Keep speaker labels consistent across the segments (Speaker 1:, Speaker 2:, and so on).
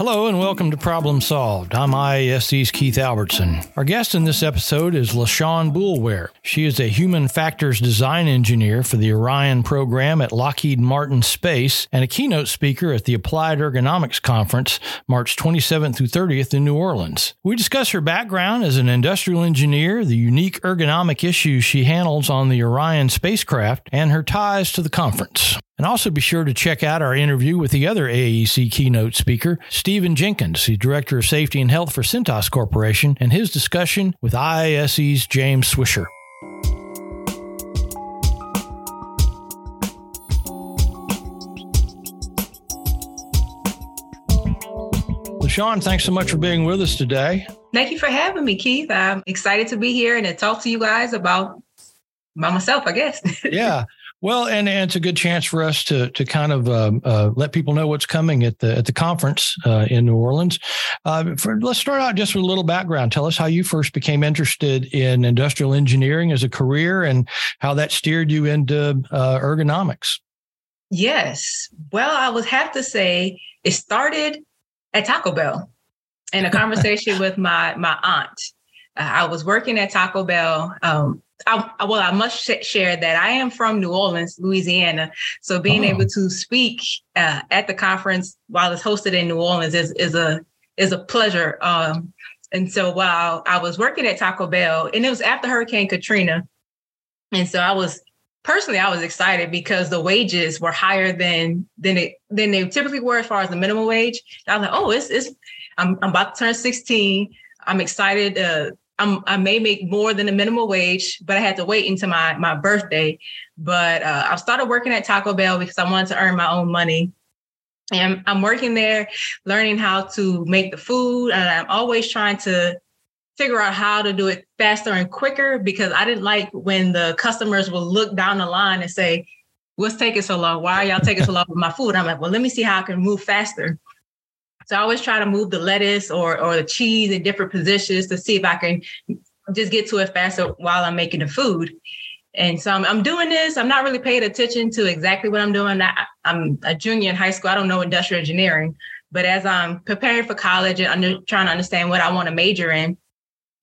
Speaker 1: Hello and welcome to Problem Solved. I'm IISE's Keith Albertson. Our guest in this episode is LaShawn Boulware. She is a human factors design engineer for the Orion program at Lockheed Martin Space and a keynote speaker at the Applied Ergonomics Conference March 27th through 30th in New Orleans. We discuss her background as an industrial engineer, the unique ergonomic issues she handles on the Orion spacecraft, and her ties to the conference. And also be sure to check out our interview with the other AEC keynote speaker, Stephen Jenkins, the Director of Safety and Health for Cintas Corporation, and his discussion with IISE's James Swisher. Sean, thanks so much for being with us today.
Speaker 2: Thank you for having me, Keith. I'm excited to be here and to talk to you guys about by myself, I guess.
Speaker 1: yeah. Well, and, and it's a good chance for us to to kind of um, uh, let people know what's coming at the at the conference uh, in New Orleans. Uh, for, let's start out just with a little background. Tell us how you first became interested in industrial engineering as a career, and how that steered you into uh, ergonomics.
Speaker 2: Yes, well, I would have to say it started at Taco Bell in a conversation with my my aunt. Uh, I was working at Taco Bell. Um, I, well, I must share that I am from New Orleans, Louisiana. So being oh. able to speak uh, at the conference while it's hosted in New Orleans is, is a is a pleasure. Um, and so while I was working at Taco Bell, and it was after Hurricane Katrina, and so I was personally I was excited because the wages were higher than than it than they typically were as far as the minimum wage. And I was like, oh, it's it's I'm, I'm about to turn 16. I'm excited uh, I'm, i may make more than the minimum wage, but I had to wait until my my birthday. But uh, I started working at Taco Bell because I wanted to earn my own money. And I'm working there, learning how to make the food, and I'm always trying to figure out how to do it faster and quicker because I didn't like when the customers will look down the line and say, "What's taking so long? Why are y'all taking so long with my food?" I'm like, "Well, let me see how I can move faster." So I always try to move the lettuce or or the cheese in different positions to see if I can just get to it faster while I'm making the food. And so I'm, I'm doing this. I'm not really paying attention to exactly what I'm doing. I, I'm a junior in high school. I don't know industrial engineering, but as I'm preparing for college and under, trying to understand what I want to major in,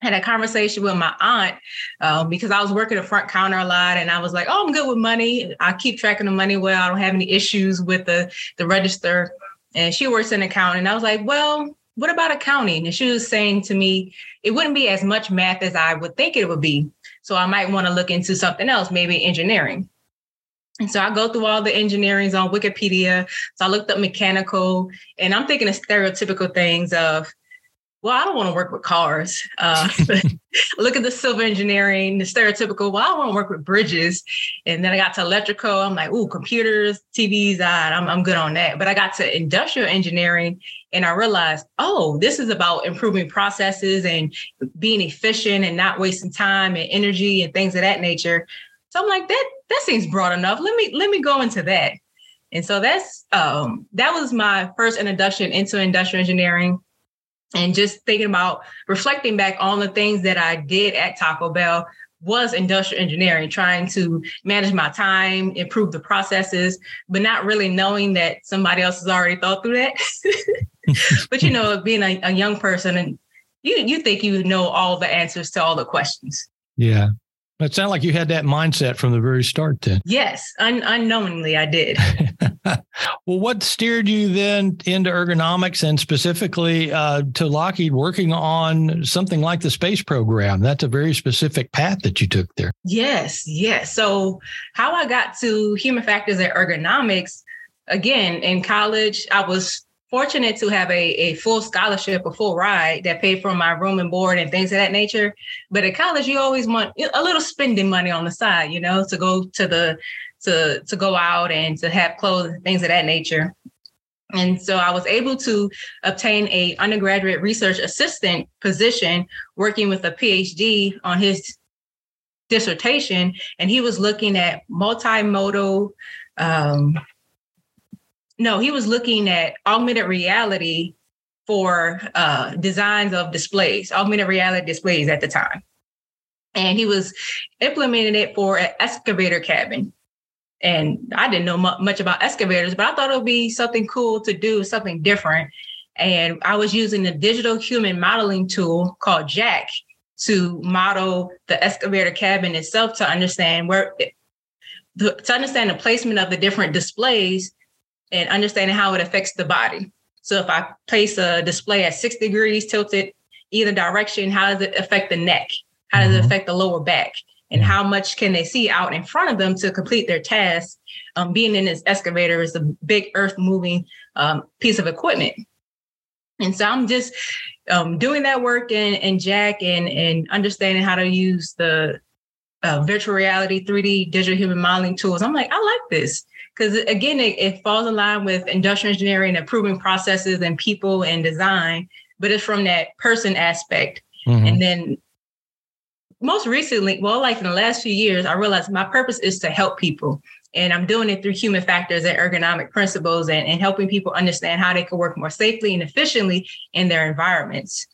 Speaker 2: had a conversation with my aunt um, because I was working the front counter a lot, and I was like, "Oh, I'm good with money. I keep tracking the money well. I don't have any issues with the the register." And she works in accounting. And I was like, well, what about accounting? And she was saying to me, it wouldn't be as much math as I would think it would be. So I might want to look into something else, maybe engineering. And so I go through all the engineerings on Wikipedia. So I looked up mechanical and I'm thinking of stereotypical things of well, I don't want to work with cars. Uh, look at the civil engineering, the stereotypical, well, I want to work with bridges. And then I got to electrical. I'm like, ooh, computers, TVs, I'm, I'm good on that. But I got to industrial engineering and I realized, oh, this is about improving processes and being efficient and not wasting time and energy and things of that nature. So I'm like, that that seems broad enough. Let me let me go into that. And so that's um, that was my first introduction into industrial engineering and just thinking about reflecting back on the things that I did at Taco Bell was industrial engineering, trying to manage my time, improve the processes, but not really knowing that somebody else has already thought through that. but you know, being a, a young person and you you think you know all the answers to all the questions.
Speaker 1: Yeah. It sounded like you had that mindset from the very start then.
Speaker 2: Yes, un- unknowingly I did.
Speaker 1: well, what steered you then into ergonomics and specifically uh, to Lockheed working on something like the space program? That's a very specific path that you took there.
Speaker 2: Yes, yes. So, how I got to human factors and ergonomics, again, in college, I was fortunate to have a, a full scholarship, a full ride that paid for my room and board and things of that nature. But at college, you always want a little spending money on the side, you know, to go to the to to go out and to have clothes, and things of that nature. And so I was able to obtain a undergraduate research assistant position working with a PhD on his dissertation. And he was looking at multimodal um, no, he was looking at augmented reality for uh, designs of displays, augmented reality displays at the time. And he was implementing it for an excavator cabin. And I didn't know much about excavators, but I thought it would be something cool to do, something different. And I was using a digital human modeling tool called Jack to model the excavator cabin itself to understand where to understand the placement of the different displays and understanding how it affects the body. So if I place a display at six degrees tilted either direction, how does it affect the neck? How does it mm-hmm. affect the lower back? And how much can they see out in front of them to complete their task? Um, being in this excavator is a big earth moving um, piece of equipment. And so I'm just um, doing that work and, in Jack and, and understanding how to use the uh, virtual reality, 3D digital human modeling tools. I'm like, I like this because again, it, it, falls in line with industrial engineering, improving processes and people and design, but it's from that person aspect. Mm-hmm. And then most recently, well, like in the last few years, I realized my purpose is to help people. And I'm doing it through human factors and ergonomic principles and, and helping people understand how they can work more safely and efficiently in their environments.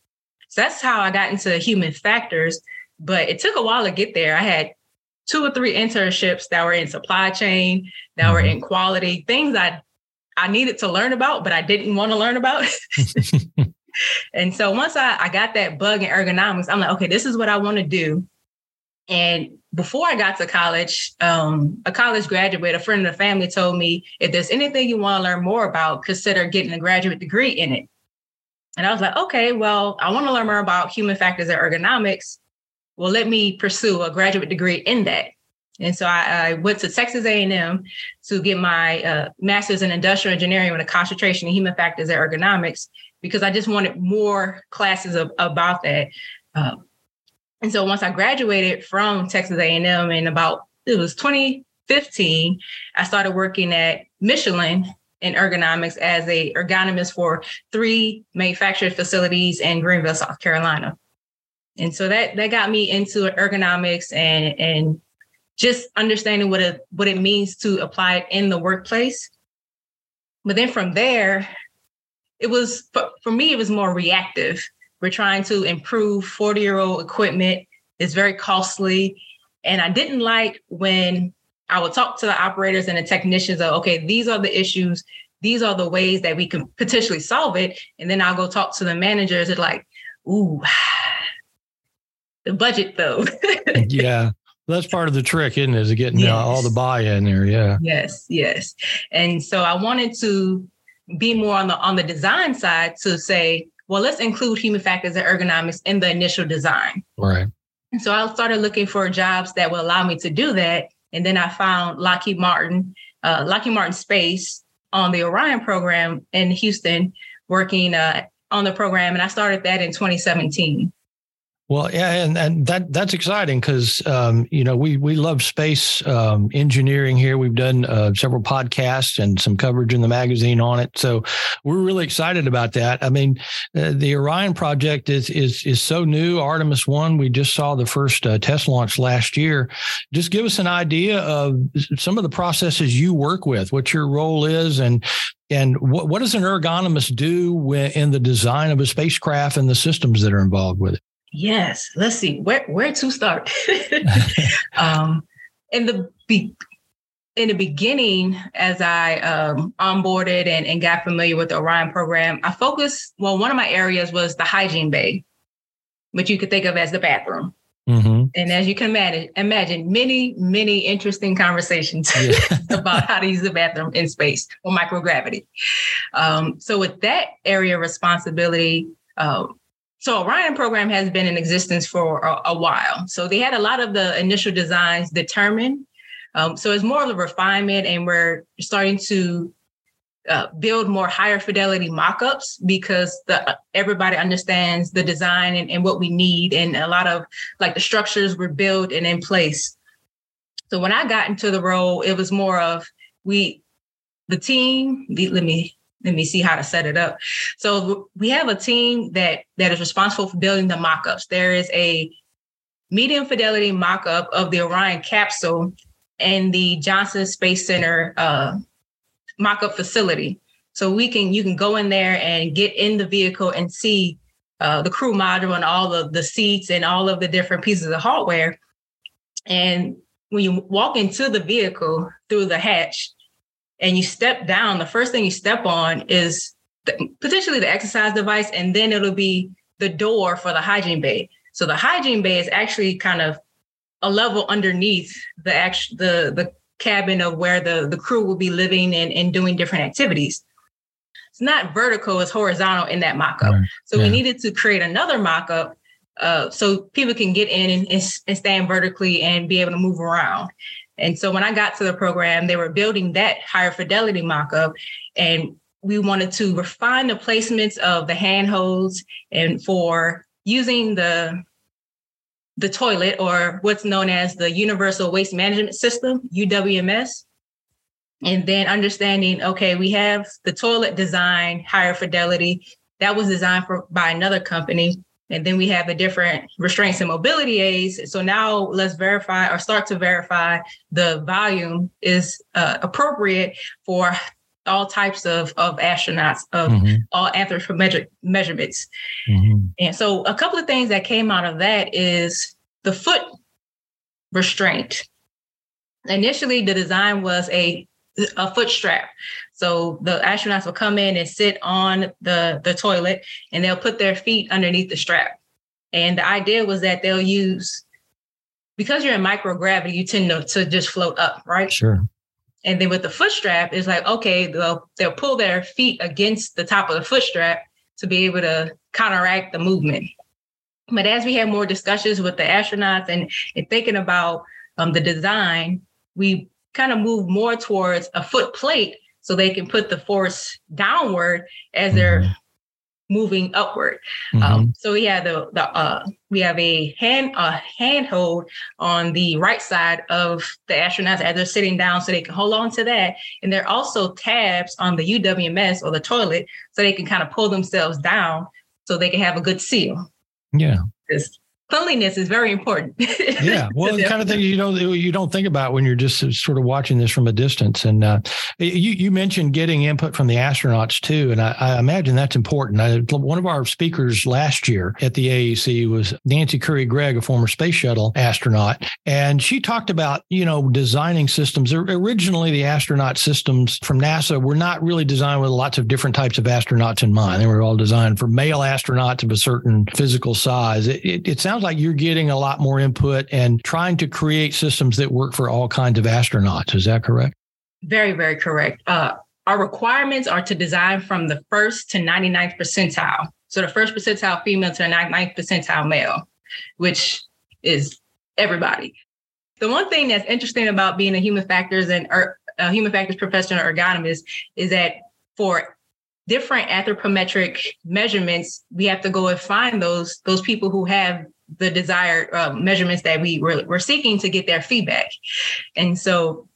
Speaker 2: So that's how I got into human factors. But it took a while to get there. I had two or three internships that were in supply chain, that mm-hmm. were in quality, things I I needed to learn about, but I didn't want to learn about. and so once I, I got that bug in ergonomics, I'm like, okay, this is what I want to do. And before I got to college, um, a college graduate, a friend of the family told me, if there's anything you want to learn more about, consider getting a graduate degree in it. And I was like, okay, well, I want to learn more about human factors and ergonomics well, let me pursue a graduate degree in that. And so I, I went to Texas A&M to get my uh, master's in industrial engineering with a concentration in human factors and ergonomics because I just wanted more classes of, about that. Um, and so once I graduated from Texas A&M in about it was 2015, I started working at Michelin in ergonomics as a ergonomist for three manufacturing facilities in Greenville, South Carolina and so that that got me into ergonomics and and just understanding what it what it means to apply it in the workplace. But then from there it was for, for me it was more reactive. We're trying to improve 40 year old equipment. It's very costly. And i didn't like when i would talk to the operators and the technicians of okay these are the issues. These are the ways that we can potentially solve it. And then i'll go talk to the managers and like ooh the budget though.
Speaker 1: yeah. That's part of the trick, isn't it? Is getting yes. uh, all the buy-in there. Yeah.
Speaker 2: Yes, yes. And so I wanted to be more on the on the design side to say, well, let's include human factors and ergonomics in the initial design.
Speaker 1: Right.
Speaker 2: And so I started looking for jobs that would allow me to do that. And then I found Lockheed Martin, uh, Lockheed Martin Space on the Orion program in Houston, working uh, on the program. And I started that in 2017.
Speaker 1: Well, yeah, and, and that that's exciting because um, you know we we love space um, engineering here. We've done uh, several podcasts and some coverage in the magazine on it, so we're really excited about that. I mean, uh, the Orion project is is is so new. Artemis One, we just saw the first uh, test launch last year. Just give us an idea of some of the processes you work with, what your role is, and and what, what does an ergonomist do in the design of a spacecraft and the systems that are involved with it?
Speaker 2: Yes. Let's see where where to start. um, in the be- in the beginning, as I um, onboarded and, and got familiar with the Orion program, I focused. Well, one of my areas was the hygiene bay, which you could think of as the bathroom. Mm-hmm. And as you can imagine, imagine many, many interesting conversations yeah. about how to use the bathroom in space or microgravity. Um, so, with that area of responsibility, uh, so Orion program has been in existence for a, a, while. So they had a lot of the initial designs determined. Um, so it's more of a refinement, and we're starting to uh, build more higher fidelity mock-ups because the everybody understands the design and, and what we need, and a lot of like the structures were built and in place. So when I got into the role, it was more of we, the team. The, let me let me see how to set it up. So we have a team that that is responsible for building the mock-ups. There is a medium fidelity mock-up of the Orion capsule and the Johnson Space Center uh, mock-up facility. So we can you can go in there and get in the vehicle and see uh, the crew module and all of the seats and all of the different pieces of hardware. And when you walk into the vehicle through the hatch, and you step down, the first thing you step on is the, potentially the exercise device, and then it'll be the door for the hygiene bay. So the hygiene bay is actually kind of a level underneath the actual the the cabin of where the the crew will be living and, and doing different activities. It's not vertical; it's horizontal in that mock-up. Right. So yeah. we needed to create another mock-up uh, so people can get in and, and stand vertically and be able to move around. And so when I got to the program, they were building that higher fidelity mock-up, and we wanted to refine the placements of the handholds and for using the the toilet or what's known as the Universal Waste Management System, UWMS. And then understanding, okay, we have the toilet design, higher fidelity. That was designed for by another company. And then we have the different restraints and mobility aids. So now let's verify or start to verify the volume is uh, appropriate for all types of, of astronauts of mm-hmm. all anthropometric measurements. Mm-hmm. And so a couple of things that came out of that is the foot restraint. Initially, the design was a a foot strap. So the astronauts will come in and sit on the, the toilet and they'll put their feet underneath the strap. And the idea was that they'll use, because you're in microgravity, you tend to, to just float up, right?
Speaker 1: Sure.
Speaker 2: And then with the foot strap, it's like, okay, they'll, they'll pull their feet against the top of the foot strap to be able to counteract the movement. But as we had more discussions with the astronauts and, and thinking about um, the design, we kind of move more towards a foot plate so they can put the force downward as mm-hmm. they're moving upward. Um, mm-hmm. Um, so yeah, the the uh, we have a hand a handhold on the right side of the astronauts as they're sitting down, so they can hold on to that. And there are also tabs on the UWMS or the toilet, so they can kind of pull themselves down, so they can have a good seal.
Speaker 1: Yeah.
Speaker 2: Because cleanliness is very important.
Speaker 1: yeah, well, the kind of thing you know you don't think about when you're just sort of watching this from a distance. And uh, you you mentioned getting input from the astronauts too, and I, I imagine that's important. I, one of our speakers last year at the AEC was Nancy Currie Gregg, a former space shuttle astronaut, and she talked about you know designing systems. Originally, the astronaut systems from NASA were not really designed with lots of different types of astronauts in mind. They were all designed for male astronauts of a certain physical size. It, it, it sounds like you're getting a lot more input and trying to create systems that work for all kinds of astronauts. Is that correct?
Speaker 2: Very, very correct. Uh, our requirements are to design from the first to 99th percentile. So the first percentile female to the 99th percentile male, which is everybody. The one thing that's interesting about being a human factors and er, a human factors professional ergonomist is that for different anthropometric measurements, we have to go and find those those people who have the desired uh, measurements that we were, were seeking to get their feedback. And so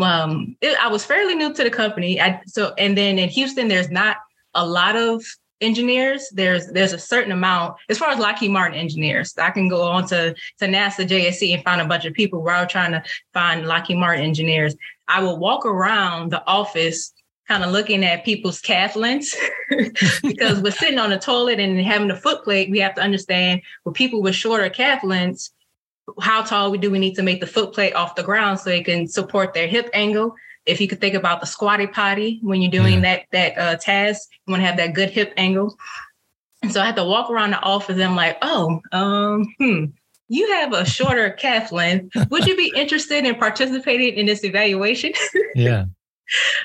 Speaker 2: um, it, I was fairly new to the company. I, so, and then in Houston, there's not a lot of engineers. There's there's a certain amount as far as Lockheed Martin engineers. I can go on to to NASA JSC and find a bunch of people. We're all trying to find Lockheed Martin engineers. I will walk around the office kind of looking at people's calf lengths because we're sitting on the toilet and having a foot plate. We have to understand with people with shorter calf lengths, how tall do we need to make the foot plate off the ground so it can support their hip angle. If you could think about the squatty potty when you're doing yeah. that that uh, task, you want to have that good hip angle. And so I had to walk around the office and I'm like, oh, um, hmm, you have a shorter calf length. Would you be interested in participating in this evaluation?
Speaker 1: yeah.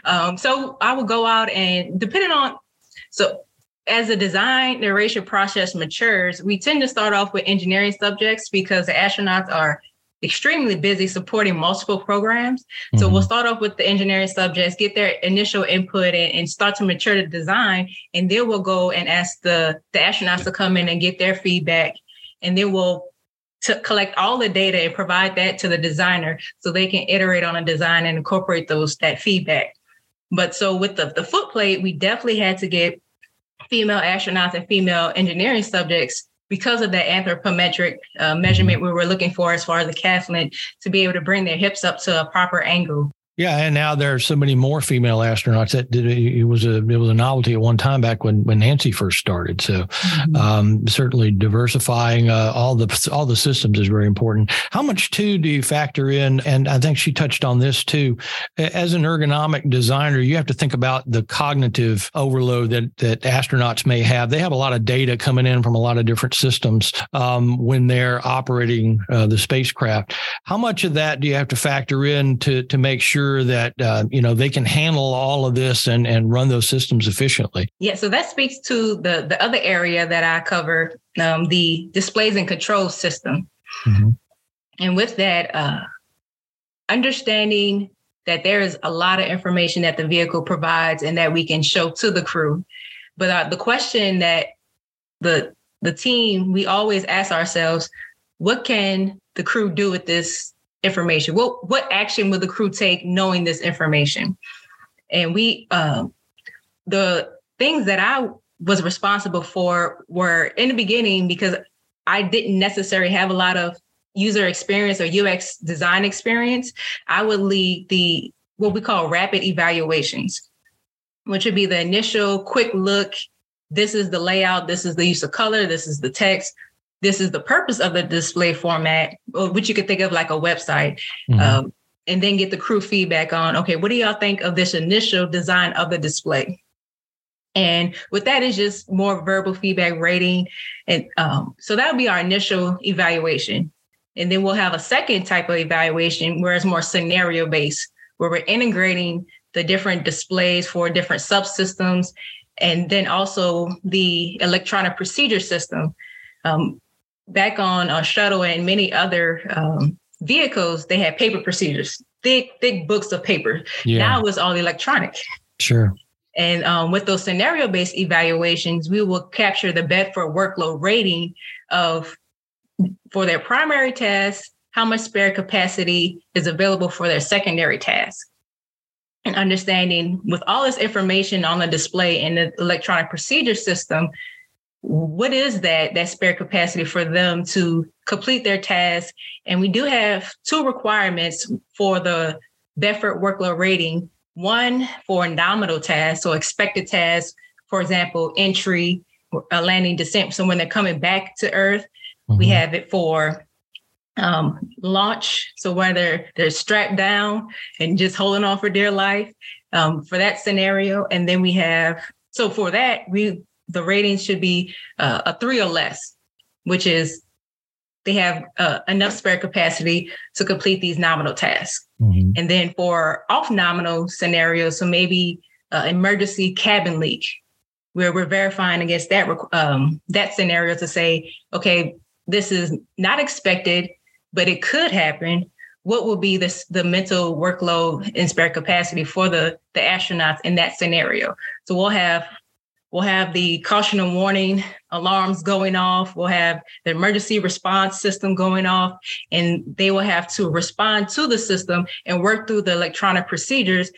Speaker 2: Um, so I would go out and depending on so as the design narration process matures, we tend to start off with engineering subjects because the astronauts are extremely busy supporting multiple programs. Mm-hmm. So we'll start off with the engineering subjects, get their initial input and, and, start to mature the design. And then we'll go and ask the, the astronauts to come in and get their feedback. And then we'll to collect all the data and provide that to the designer so they can iterate on a design and incorporate those that feedback. But so with the, the foot plate, we definitely had to get female astronauts and female engineering subjects because of that anthropometric uh, measurement we were looking for as far as the calf length to be able to bring their hips up to a proper angle.
Speaker 1: Yeah, and now there are so many more female astronauts that did it was a it was a novelty at one time back when when Nancy first started. So mm-hmm. um, certainly diversifying uh, all the all the systems is very important. How much too do you factor in? And I think she touched on this too. As an ergonomic designer, you have to think about the cognitive overload that that astronauts may have. They have a lot of data coming in from a lot of different systems um, when they're operating uh, the spacecraft. How much of that do you have to factor in to to make sure sure that uh, you know they can handle all of this and and run those systems efficiently.
Speaker 2: Yeah, so that speaks to the the other area that I cover, um, the displays and control system, mm-hmm. and with that, uh, understanding that there is a lot of information that the vehicle provides and that we can show to the crew. But uh, the question that the the team we always ask ourselves, what can the crew do with this information? What what action will the crew take knowing this information? And we um, the things that I was responsible for were in the beginning because I didn't necessarily have a lot of user experience or UX design experience. I would lead the what we call rapid evaluations, which would be the initial quick look. This is the layout. This is the use of color. This is the text this is the purpose of the display format, which you could think of like a website. Mm-hmm. Um, and then get the crew feedback on, okay, what do y'all think of this initial design of the display? And with that is just more verbal feedback rating. And um, so that'll be our initial evaluation. And then we'll have a second type of evaluation where it's more scenario based, where we're integrating the different displays for different subsystems and then also the electronic procedure system. Um, back on uh, shuttle and many other um, vehicles, they had paper procedures, thick, thick books of paper. Yeah. Now it's all electronic.
Speaker 1: Sure.
Speaker 2: And um, with those scenario based evaluations, we will capture the Bedford workload rating of for their primary task, how much spare capacity is available for their secondary task. And understanding with all this information on the display in the electronic procedure system, what is that that spare capacity for them to complete their task? And we do have two requirements for the bedford workload rating. One for nominal tasks so expected tasks for example entry landing descent so when they're coming back to earth. Mm-hmm. we have it for um, launch so whether they're strapped down and just holding on for dear life um, for that scenario. And then we have so for that we the ratings should be uh, a three or less, which is they have uh, enough spare capacity to complete these nominal tasks. Mm-hmm. And then for off nominal scenarios, so maybe uh, emergency cabin leak, where we're verifying against that um, that scenario to say, okay, this is not expected, but it could happen. What will be the, the mental workload and spare capacity for the, the astronauts in that scenario? So we'll have We'll have the caution and warning alarms going off. We'll have the emergency response system going off, and they will have to respond to the system and work through the electronic procedures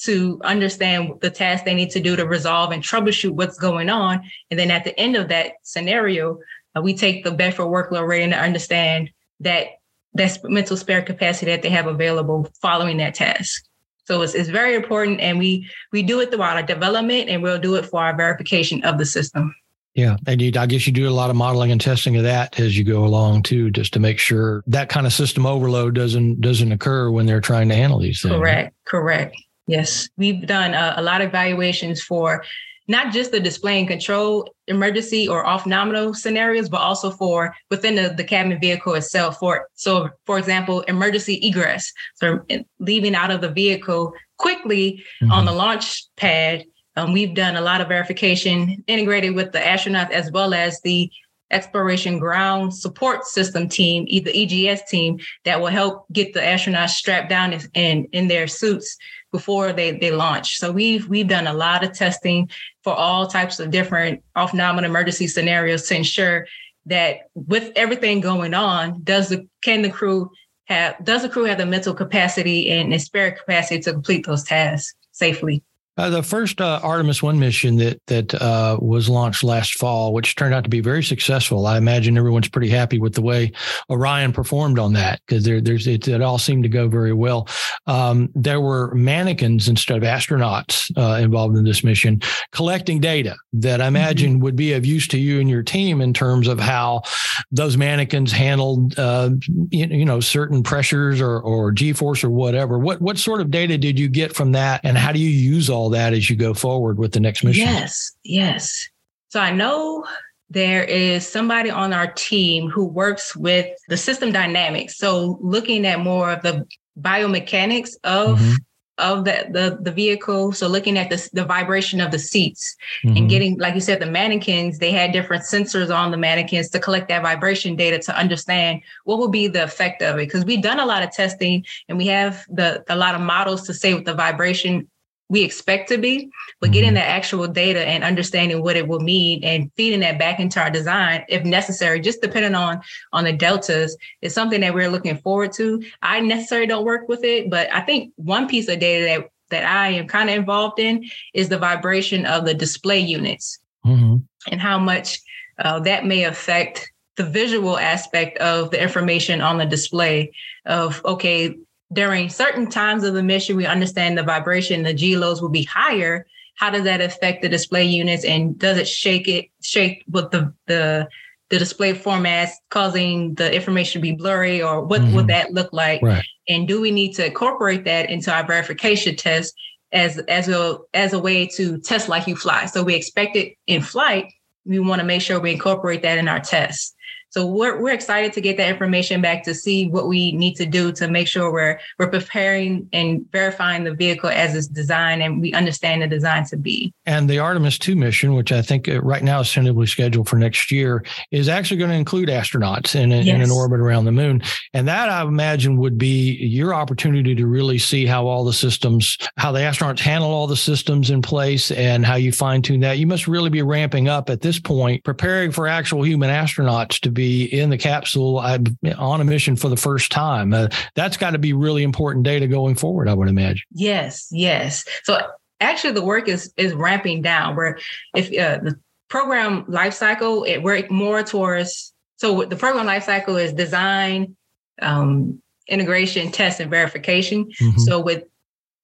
Speaker 2: to understand the task they need to do to resolve and troubleshoot what's going on. And then at the end of that scenario, uh, we take the Bedford workload rating to understand that that's mental spare capacity that they have available following that task. So it's, it's very important, and we we do it throughout our development, and we'll do it for our verification of the system.
Speaker 1: Yeah, and you, I guess you do a lot of modeling and testing of that as you go along too, just to make sure that kind of system overload doesn't doesn't occur when they're trying to handle these things.
Speaker 2: Correct, correct. Yes, we've done a, a lot of evaluations for not just the display and control emergency or off nominal scenarios, but also for within the, the cabin vehicle itself. For so, for example, emergency egress, so leaving out of the vehicle quickly mm-hmm. on the launch pad. Um, we've done a lot of verification integrated with the astronauts as well as the exploration ground support system team, either EGS team, that will help get the astronauts strapped down in, in, in their suits before they, they launch. So we've we've done a lot of testing for all types of different off-nominal emergency scenarios to ensure that with everything going on, does the can the crew have does the crew have the mental capacity and, and spare capacity to complete those tasks safely?
Speaker 1: Uh, the first uh, Artemis One mission that that uh, was launched last fall, which turned out to be very successful. I imagine everyone's pretty happy with the way Orion performed on that because there, there's it, it, all seemed to go very well. Um, there were mannequins instead of astronauts uh, involved in this mission, collecting data that I mm-hmm. imagine mm-hmm. would be of use to you and your team in terms of how those mannequins handled, uh, you, you know, certain pressures or or G force or whatever. What what sort of data did you get from that, and how do you use all that as you go forward with the next mission?
Speaker 2: Yes, yes. So I know there is somebody on our team who works with the system dynamics. So looking at more of the biomechanics of mm-hmm of the, the, the vehicle. So looking at the, the vibration of the seats mm-hmm. and getting, like you said, the mannequins, they had different sensors on the mannequins to collect that vibration data to understand what would be the effect of it. Because we've done a lot of testing and we have the a lot of models to say what the vibration we expect to be, but getting mm-hmm. the actual data and understanding what it will mean and feeding that back into our design, if necessary, just depending on on the deltas, is something that we're looking forward to. I necessarily don't work with it, but I think one piece of data that that I am kind of involved in is the vibration of the display units mm-hmm. and how much uh, that may affect the visual aspect of the information on the display of okay during certain times of the mission, we understand the vibration, the G loads will be higher. How does that affect the display units and does it shake it, shake with the, the, the display formats causing the information to be blurry or what mm-hmm. would that look like? Right. And do we need to incorporate that into our verification test as, as a, as a way to test like you fly? So we expect it in flight. We want to make sure we incorporate that in our tests. So we're, we're excited to get that information back to see what we need to do to make sure we're we're preparing and verifying the vehicle as it's designed and we understand the design to be.
Speaker 1: And the Artemis 2 mission, which I think uh, right now is tentatively scheduled for next year, is actually going to include astronauts in, a, yes. in an orbit around the moon. And that I imagine would be your opportunity to really see how all the systems, how the astronauts handle all the systems in place and how you fine tune that. You must really be ramping up at this point, preparing for actual human astronauts to be in the capsule on a mission for the first time. Uh, that's got to be really important data going forward, I would imagine.
Speaker 2: Yes, yes. So actually, the work is is ramping down. Where if uh, the program lifecycle, it work more towards. So the program lifecycle is design, um, integration, test, and verification. Mm-hmm. So with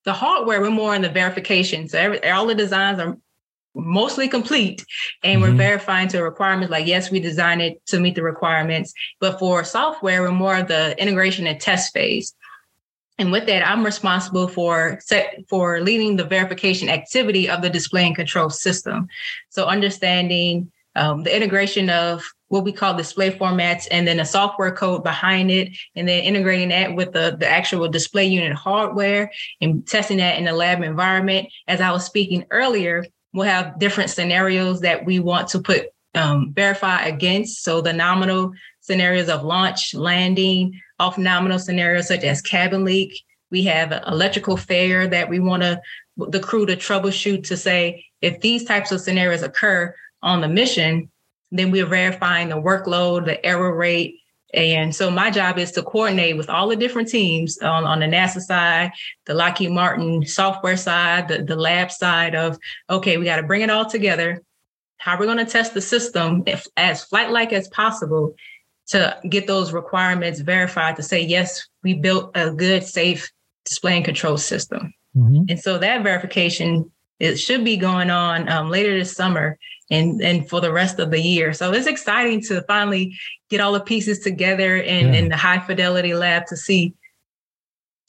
Speaker 2: the hardware, we're more in the verification. So every, all the designs are mostly complete and mm-hmm. we're verifying to requirements like yes we designed it to meet the requirements but for software we're more of the integration and test phase. And with that i'm responsible for set for leading the verification activity of the display and control system. So understanding um, the integration of what we call display formats and then the software code behind it and then integrating that with the, the actual display unit hardware and testing that in the lab environment. As i was speaking earlier We'll have different scenarios that we want to put um, verify against. So the nominal scenarios of launch, landing, off nominal scenarios such as cabin leak. We have electrical failure that we want to the crew to troubleshoot to say if these types of scenarios occur on the mission, then we're verifying the workload, the error rate, and so my job is to coordinate with all the different teams on, on the NASA side, the Lockheed Martin software side, the, the lab side of, okay, we got to bring it all together. How we're going to test the system if, as flight-like as possible to get those requirements verified to say, yes, we built a good, safe display and control system. Mm-hmm. And so that verification it should be going on um, later this summer and and for the rest of the year. So it's exciting to finally get all the pieces together in, yeah. in the high fidelity lab to see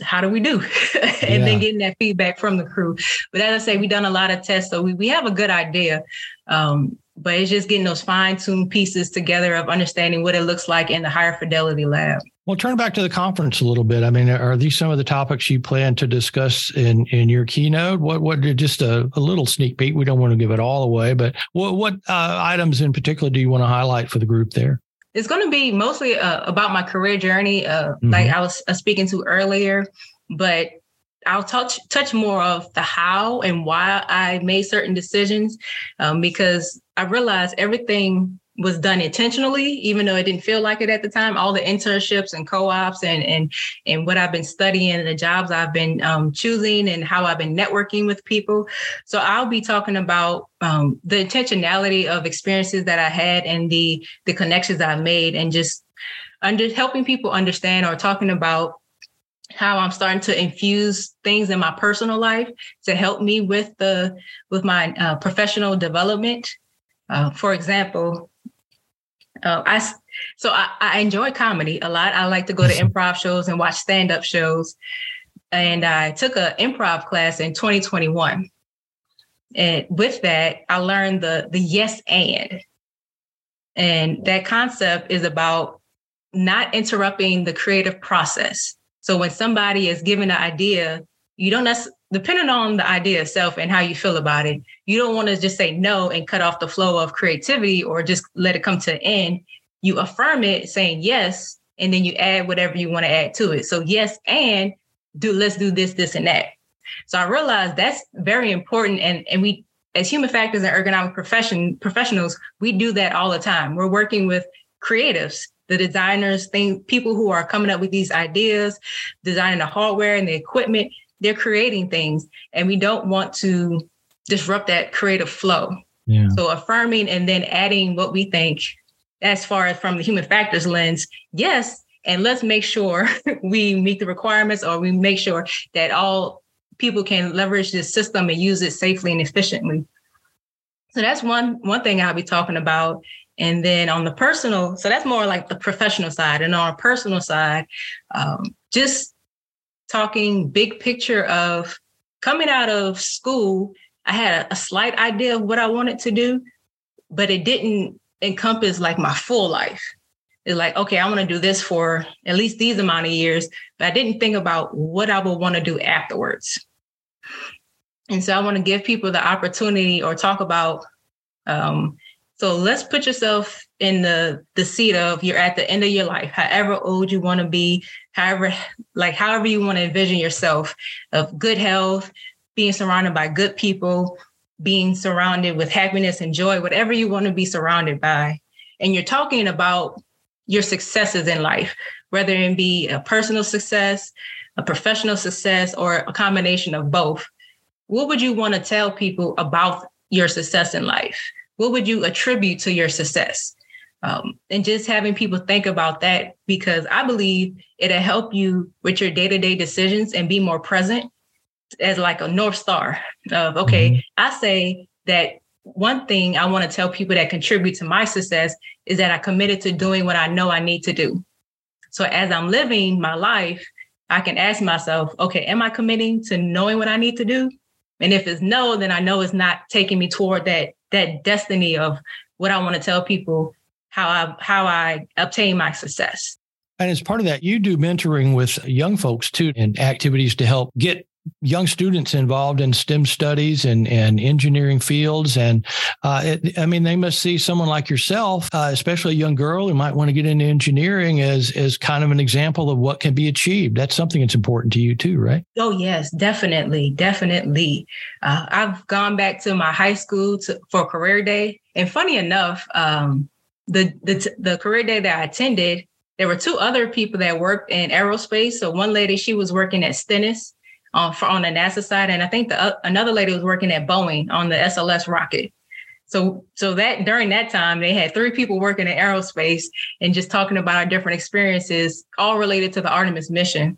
Speaker 2: how do we do and yeah. then getting that feedback from the crew but as i say we've done a lot of tests so we, we have a good idea um, but it's just getting those fine-tuned pieces together of understanding what it looks like in the higher fidelity lab
Speaker 1: well, turn back to the conference a little bit. I mean, are these some of the topics you plan to discuss in in your keynote? What what just a, a little sneak peek? We don't want to give it all away, but what what uh, items in particular do you want to highlight for the group there?
Speaker 2: It's going to be mostly uh, about my career journey, uh, mm-hmm. like I was uh, speaking to earlier, but I'll touch touch more of the how and why I made certain decisions, um, because I realized everything was done intentionally, even though it didn't feel like it at the time. All the internships and co-ops and and and what I've been studying, and the jobs I've been um, choosing, and how I've been networking with people. So I'll be talking about um, the intentionality of experiences that I had and the the connections I've made, and just under helping people understand or talking about how I'm starting to infuse things in my personal life to help me with the with my uh, professional development. Uh, for example, uh, I so I, I, enjoy comedy a lot. I like to go to improv shows and watch stand up shows, and I took an improv class in 2021. And with that, I learned the the yes and, and that concept is about not interrupting the creative process. So when somebody is given an idea, you don't necessarily depending on the idea itself and how you feel about it, you don't want to just say no and cut off the flow of creativity or just let it come to an end. You affirm it saying yes, and then you add whatever you want to add to it. So yes, and do let's do this, this, and that. So I realized that's very important. And and we as human factors and ergonomic profession professionals, we do that all the time. We're working with creatives the designers, thing, people who are coming up with these ideas, designing the hardware and the equipment, they're creating things. And we don't want to disrupt that creative flow. Yeah. So affirming and then adding what we think as far as from the human factors lens, yes. And let's make sure we meet the requirements or we make sure that all people can leverage this system and use it safely and efficiently. So that's one one thing I'll be talking about. And then on the personal, so that's more like the professional side. And on a personal side, um, just talking big picture of coming out of school, I had a, slight idea of what I wanted to do, but it didn't encompass like my full life. It's like, okay, I want to do this for at least these amount of years, but I didn't think about what I would want to do afterwards. And so I want to give people the opportunity or talk about um, so let's put yourself in the the seat of you're at the end of your life, however old you want to be, however like however you want to envision yourself of good health, being surrounded by good people, being surrounded with happiness and joy, whatever you want to be surrounded by. And you're talking about your successes in life, whether it be a personal success, a professional success, or a combination of both. What would you want to tell people about your success in life? What would you attribute to your success? Um, and just having people think about that because I believe it'll help you with your day to day decisions and be more present as like a north star of okay, mm-hmm. I say that one thing I want to tell people that contribute to my success is that I committed to doing what I know I need to do. So as I'm living my life, I can ask myself, okay, am I committing to knowing what I need to do? And if it's no, then I know it's not taking me toward that that destiny of what I want to tell people how I how I obtain my success.
Speaker 1: And as part of that, you do mentoring with young folks too, and activities to help get young students involved in STEM studies and, and engineering fields. And uh, it, I mean, they must see someone like yourself, uh, especially a young girl who might want to get into engineering, as, as kind of an example of what can be achieved. That's something that's important to you too, right?
Speaker 2: Oh, yes, definitely. Definitely. Uh, I've gone back to my high school to, for career day. And funny enough, um, the, the, the career day that I attended, there were two other people that worked in aerospace. So one lady, she was working at Stennis on for, on the NASA side, and I think the uh, another lady was working at Boeing on the SLS rocket. So so that during that time they had three people working in aerospace and just talking about our different experiences, all related to the Artemis mission.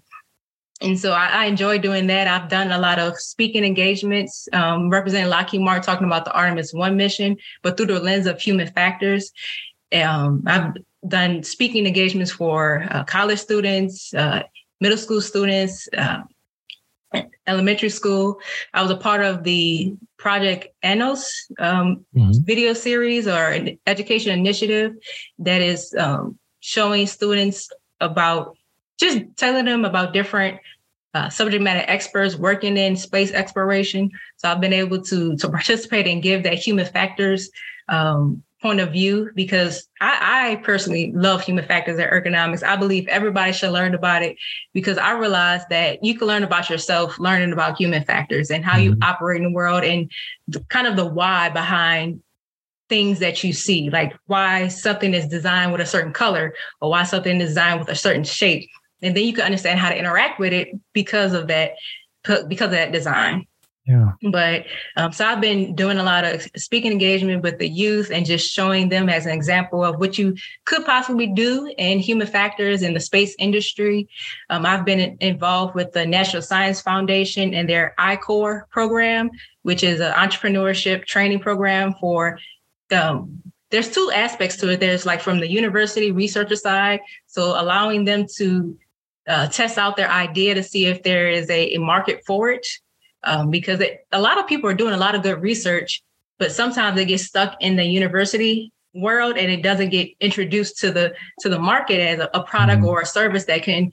Speaker 2: And so I, I enjoy doing that. I've done a lot of speaking engagements, um, representing Lockheed Martin, talking about the Artemis One mission, but through the lens of human factors. Um, I've done speaking engagements for uh, college students, uh, middle school students, uh, elementary school. I was a part of the Project Anos um, mm-hmm. video series or an education initiative that is um, showing students about just telling them about different uh, subject matter experts working in space exploration. So I've been able to to participate and give that human factors um, point of view because I, I, personally love human factors and ergonomics. I believe everybody should learn about it because I realize that you can learn about yourself learning about human factors and how mm-hmm. you operate in the world and the, kind of the why behind things that you see, like why something is designed with a certain color or why something is designed with a certain shape. And then you can understand how to interact with it because of that, because of that design.
Speaker 1: Yeah.
Speaker 2: But um, so I've been doing a lot of speaking engagement with the youth and just showing them as an example of what you could possibly do in human factors in the space industry. Um, I've been involved with the National Science Foundation and their I-Corps program, which is an entrepreneurship training program for. Um, there's two aspects to it. There's like from the university researcher side, so allowing them to uh, test out their idea to see if there is a, a market for it um, because it, a lot of people are doing a lot of good research, but sometimes they get stuck in the university world and it doesn't get introduced to the to the market as a, a product mm-hmm. or a service that can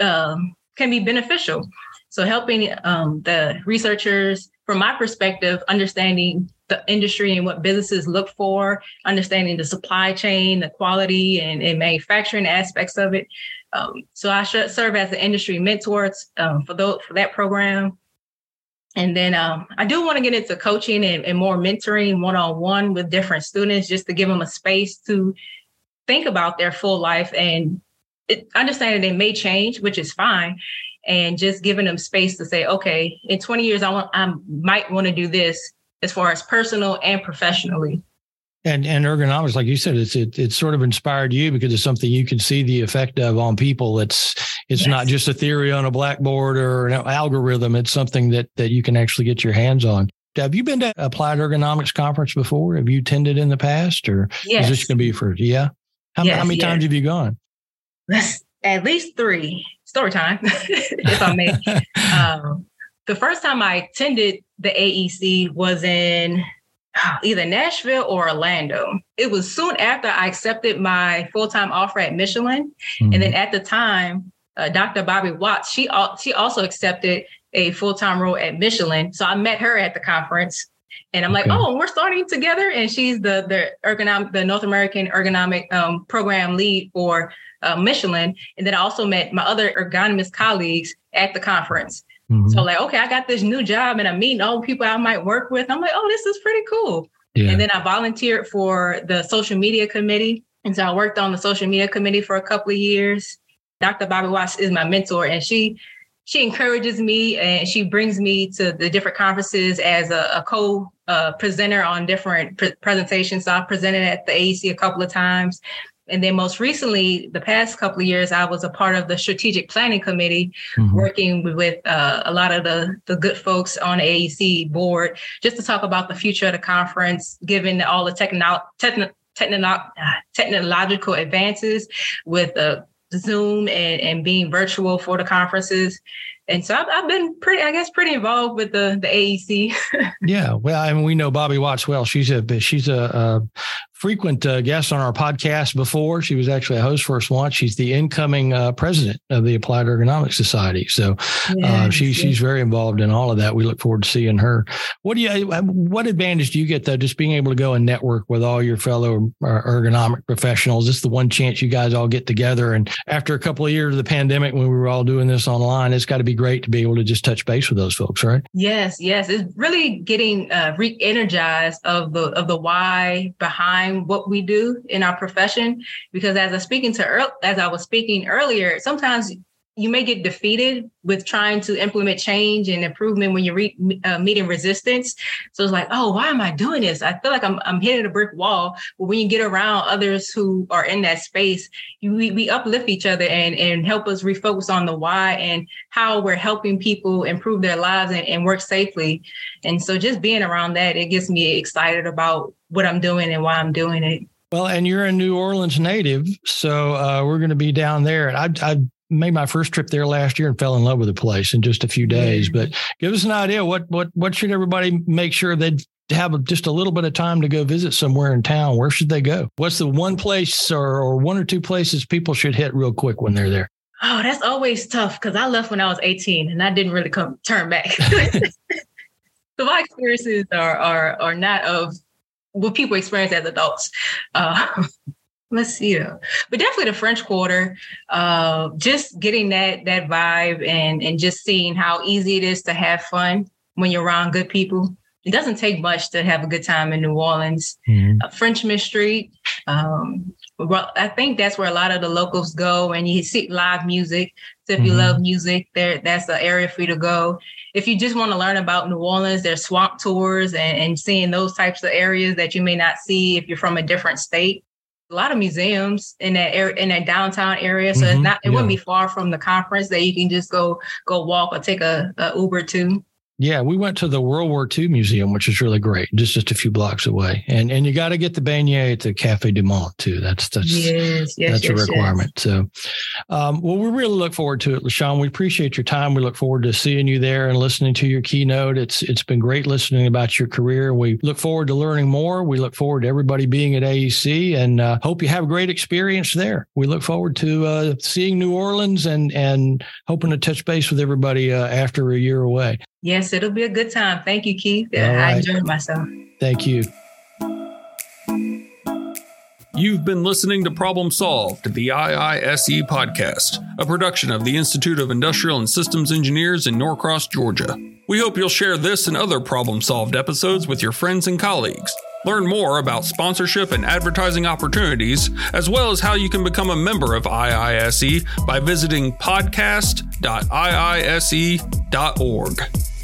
Speaker 2: um, can be beneficial. So helping um, the researchers, from my perspective, understanding the industry and what businesses look for, understanding the supply chain, the quality and, and manufacturing aspects of it. Um, so I should serve as an industry mentor um, for, those, for that program. And then um, I do want to get into coaching and, and more mentoring one on one with different students just to give them a space to think about their full life and it, understanding they may change, which is fine. And just giving them space to say, okay, in 20 years, I want, I might want to do this as far as personal and professionally
Speaker 1: and and ergonomics like you said it's it, it's sort of inspired you because it's something you can see the effect of on people. It's it's yes. not just a theory on a blackboard or an algorithm. It's something that that you can actually get your hands on. Have you been to applied ergonomics conference before? Have you attended in the past or yes. is this going to be for yeah? How, yes, how many times have you gone?
Speaker 2: At least three story time if i may. Um, the first time i attended the aec was in either Nashville or Orlando. It was soon after I accepted my full time offer at Michelin, mm-hmm. and then at the time, uh, Dr. Bobby Watts she she also accepted a full time role at Michelin. So I met her at the conference. And I'm okay. like, oh, we're starting together. And she's the the ergonomic, the North American ergonomic um, program lead for uh, Michelin. And then I also met my other ergonomist colleagues at the conference. Mm-hmm. So like, okay, I got this new job and I'm meeting all the people I might work with. I'm like, oh, this is pretty cool. Yeah. And then I volunteered for the social media committee. And so I worked on the social media committee for a couple of years. Dr. Bobby Watts is my mentor and she she encourages me and she brings me to the different conferences as a, a co uh, presenter on different pre- presentations. So I've presented at the AEC a couple of times. And then most recently, the past couple of years, I was a part of the strategic planning committee, mm-hmm. working with uh, a lot of the, the good folks on the AEC board, just to talk about the future of the conference, given all the techno- techn- techn- technological advances with uh, Zoom and, and being virtual for the conferences. And so I've, I've, been pretty, I guess, pretty involved with the the AEC.
Speaker 1: yeah, well, I mean, we know Bobby Watts well. She's a she's a, a frequent uh, guest on our podcast before. She was actually a host for us once. She's the incoming uh, president of the Applied Ergonomics Society. So uh, she, yes. she's very involved in all of that. We look forward to seeing her. What do you? Uh, what advantage do you get though, just being able to go and network with all your fellow uh, ergonomic professionals? This is the one chance you guys all get together. And after a couple of years of the pandemic, when we were all doing this online, it's got to be great to be able to just touch base with those folks, right?
Speaker 2: Yes, yes. It's really getting uh, re-energized of the of the why behind what we do in our profession. Because as I speaking to as I was speaking earlier, sometimes you may get defeated with trying to implement change and improvement when you're re- uh, meeting resistance. So it's like, oh, why am I doing this? I feel like I'm, I'm hitting a brick wall. But when you get around others who are in that space, you, we, we uplift each other and, and help us refocus on the why and how we're helping people improve their lives and, and work safely. And so just being around that, it gets me excited about what I'm doing and why I'm doing it.
Speaker 1: Well, and you're a New Orleans native, so uh, we're going to be down there. And I, I made my first trip there last year and fell in love with the place in just a few days. But give us an idea what what what should everybody make sure they have just a little bit of time to go visit somewhere in town? Where should they go? What's the one place or, or one or two places people should hit real quick when they're there?
Speaker 2: Oh, that's always tough because I left when I was 18 and I didn't really come turn back. so my experiences are are are not of what people experience as adults. Uh, let's see but definitely the french quarter uh just getting that that vibe and and just seeing how easy it is to have fun when you're around good people it doesn't take much to have a good time in New Orleans. Mm-hmm. Uh, Frenchmen Street. Um, well, I think that's where a lot of the locals go, and you see live music. So if mm-hmm. you love music, there that's the area for you to go. If you just want to learn about New Orleans, there's swamp tours and, and seeing those types of areas that you may not see if you're from a different state a lot of museums in that area in that downtown area so mm-hmm, it's not it yeah. wouldn't be far from the conference that you can just go go walk or take a, a uber to
Speaker 1: yeah, we went to the World War II Museum, which is really great, just just a few blocks away. And and you got to get the beignet at the Cafe du Monde too. That's that's yes, yes, that's yes, a requirement. So, um, well, we really look forward to it, LaShawn. We appreciate your time. We look forward to seeing you there and listening to your keynote. It's it's been great listening about your career. We look forward to learning more. We look forward to everybody being at AEC, and uh, hope you have a great experience there. We look forward to uh, seeing New Orleans and and hoping to touch base with everybody uh, after a year away.
Speaker 2: Yes, it'll be a good time. Thank you, Keith. All I right. enjoyed myself.
Speaker 1: Thank you.
Speaker 3: You've been listening to Problem Solved, the IISE podcast, a production of the Institute of Industrial and Systems Engineers in Norcross, Georgia. We hope you'll share this and other Problem Solved episodes with your friends and colleagues. Learn more about sponsorship and advertising opportunities, as well as how you can become a member of IISE by visiting podcast.iise.org.